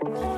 Oh.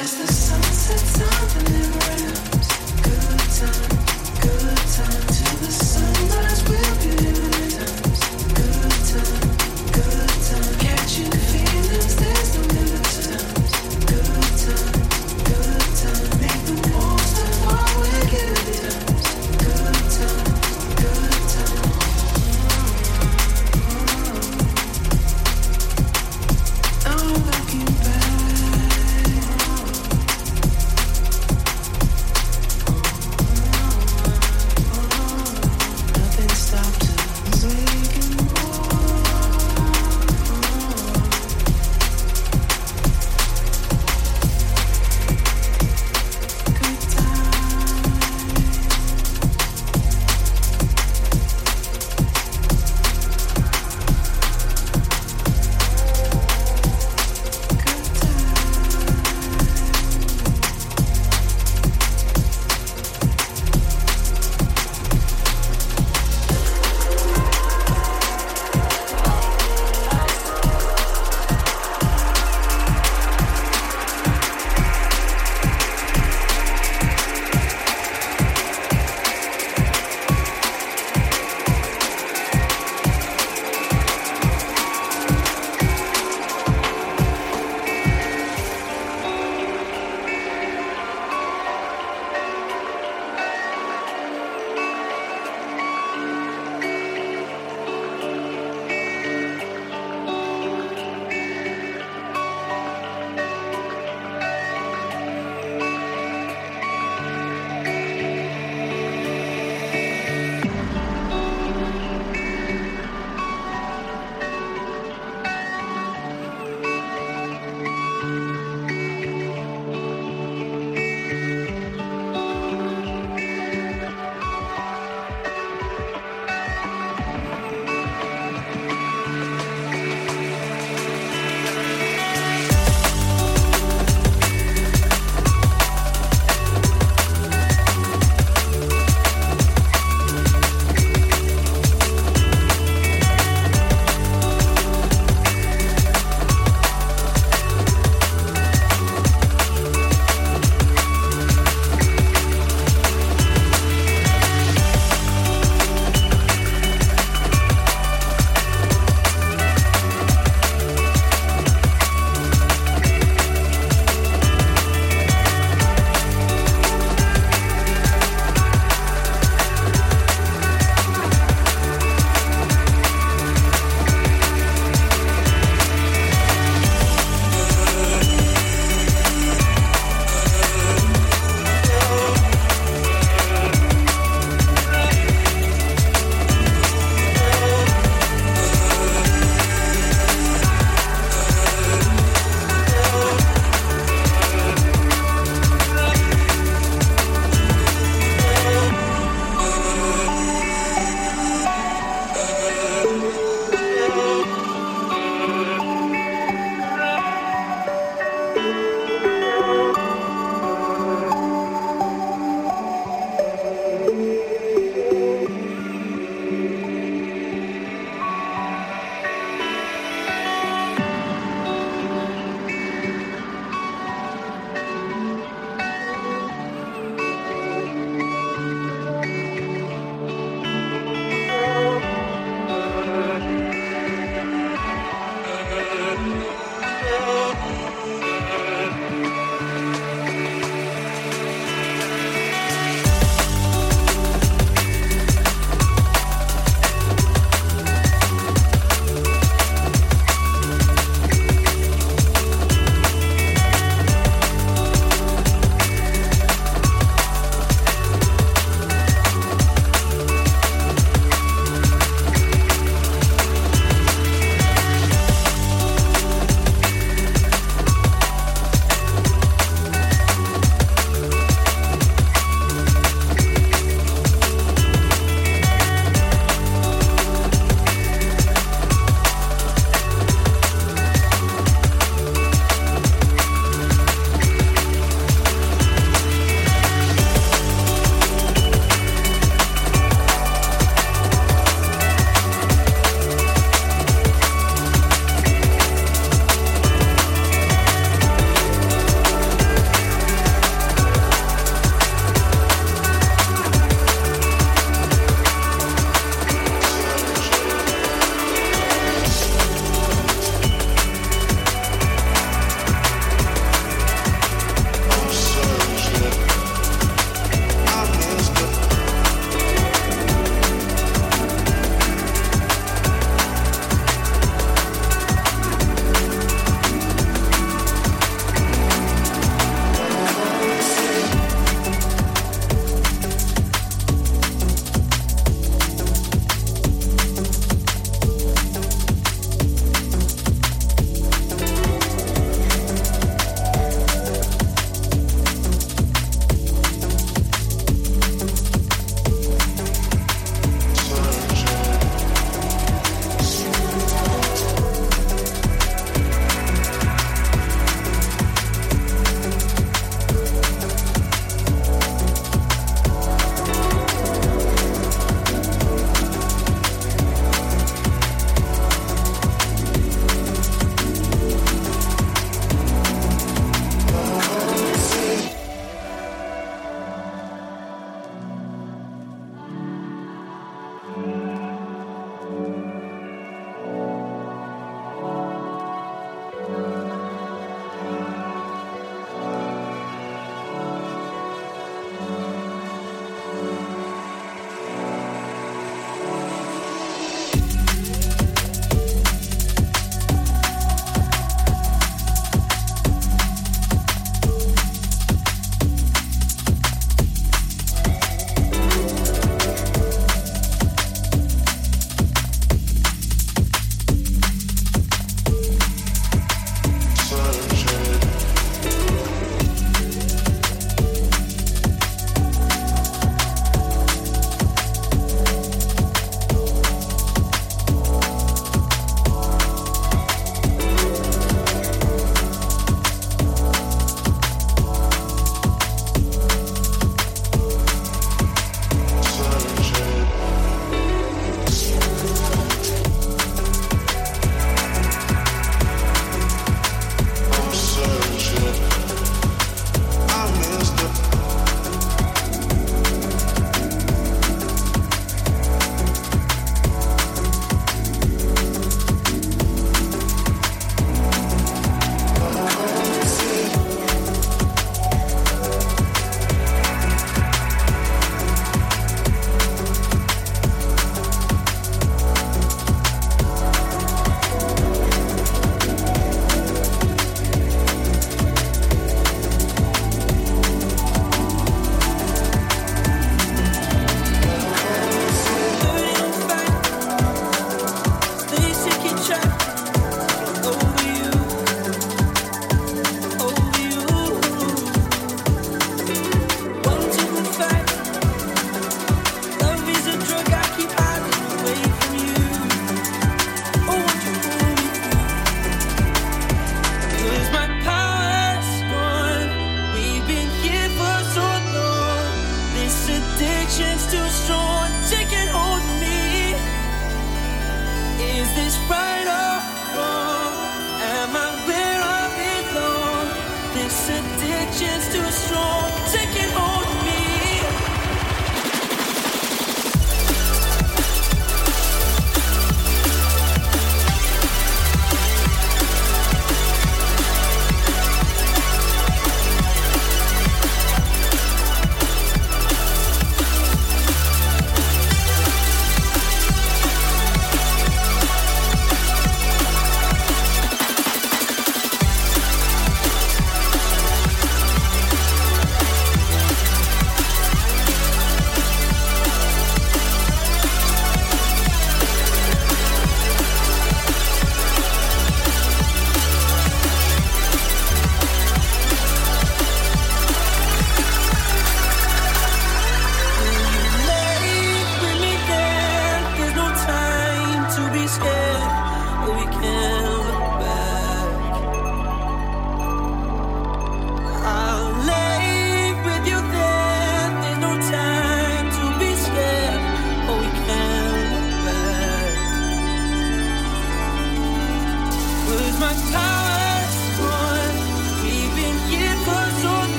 Good times, good times.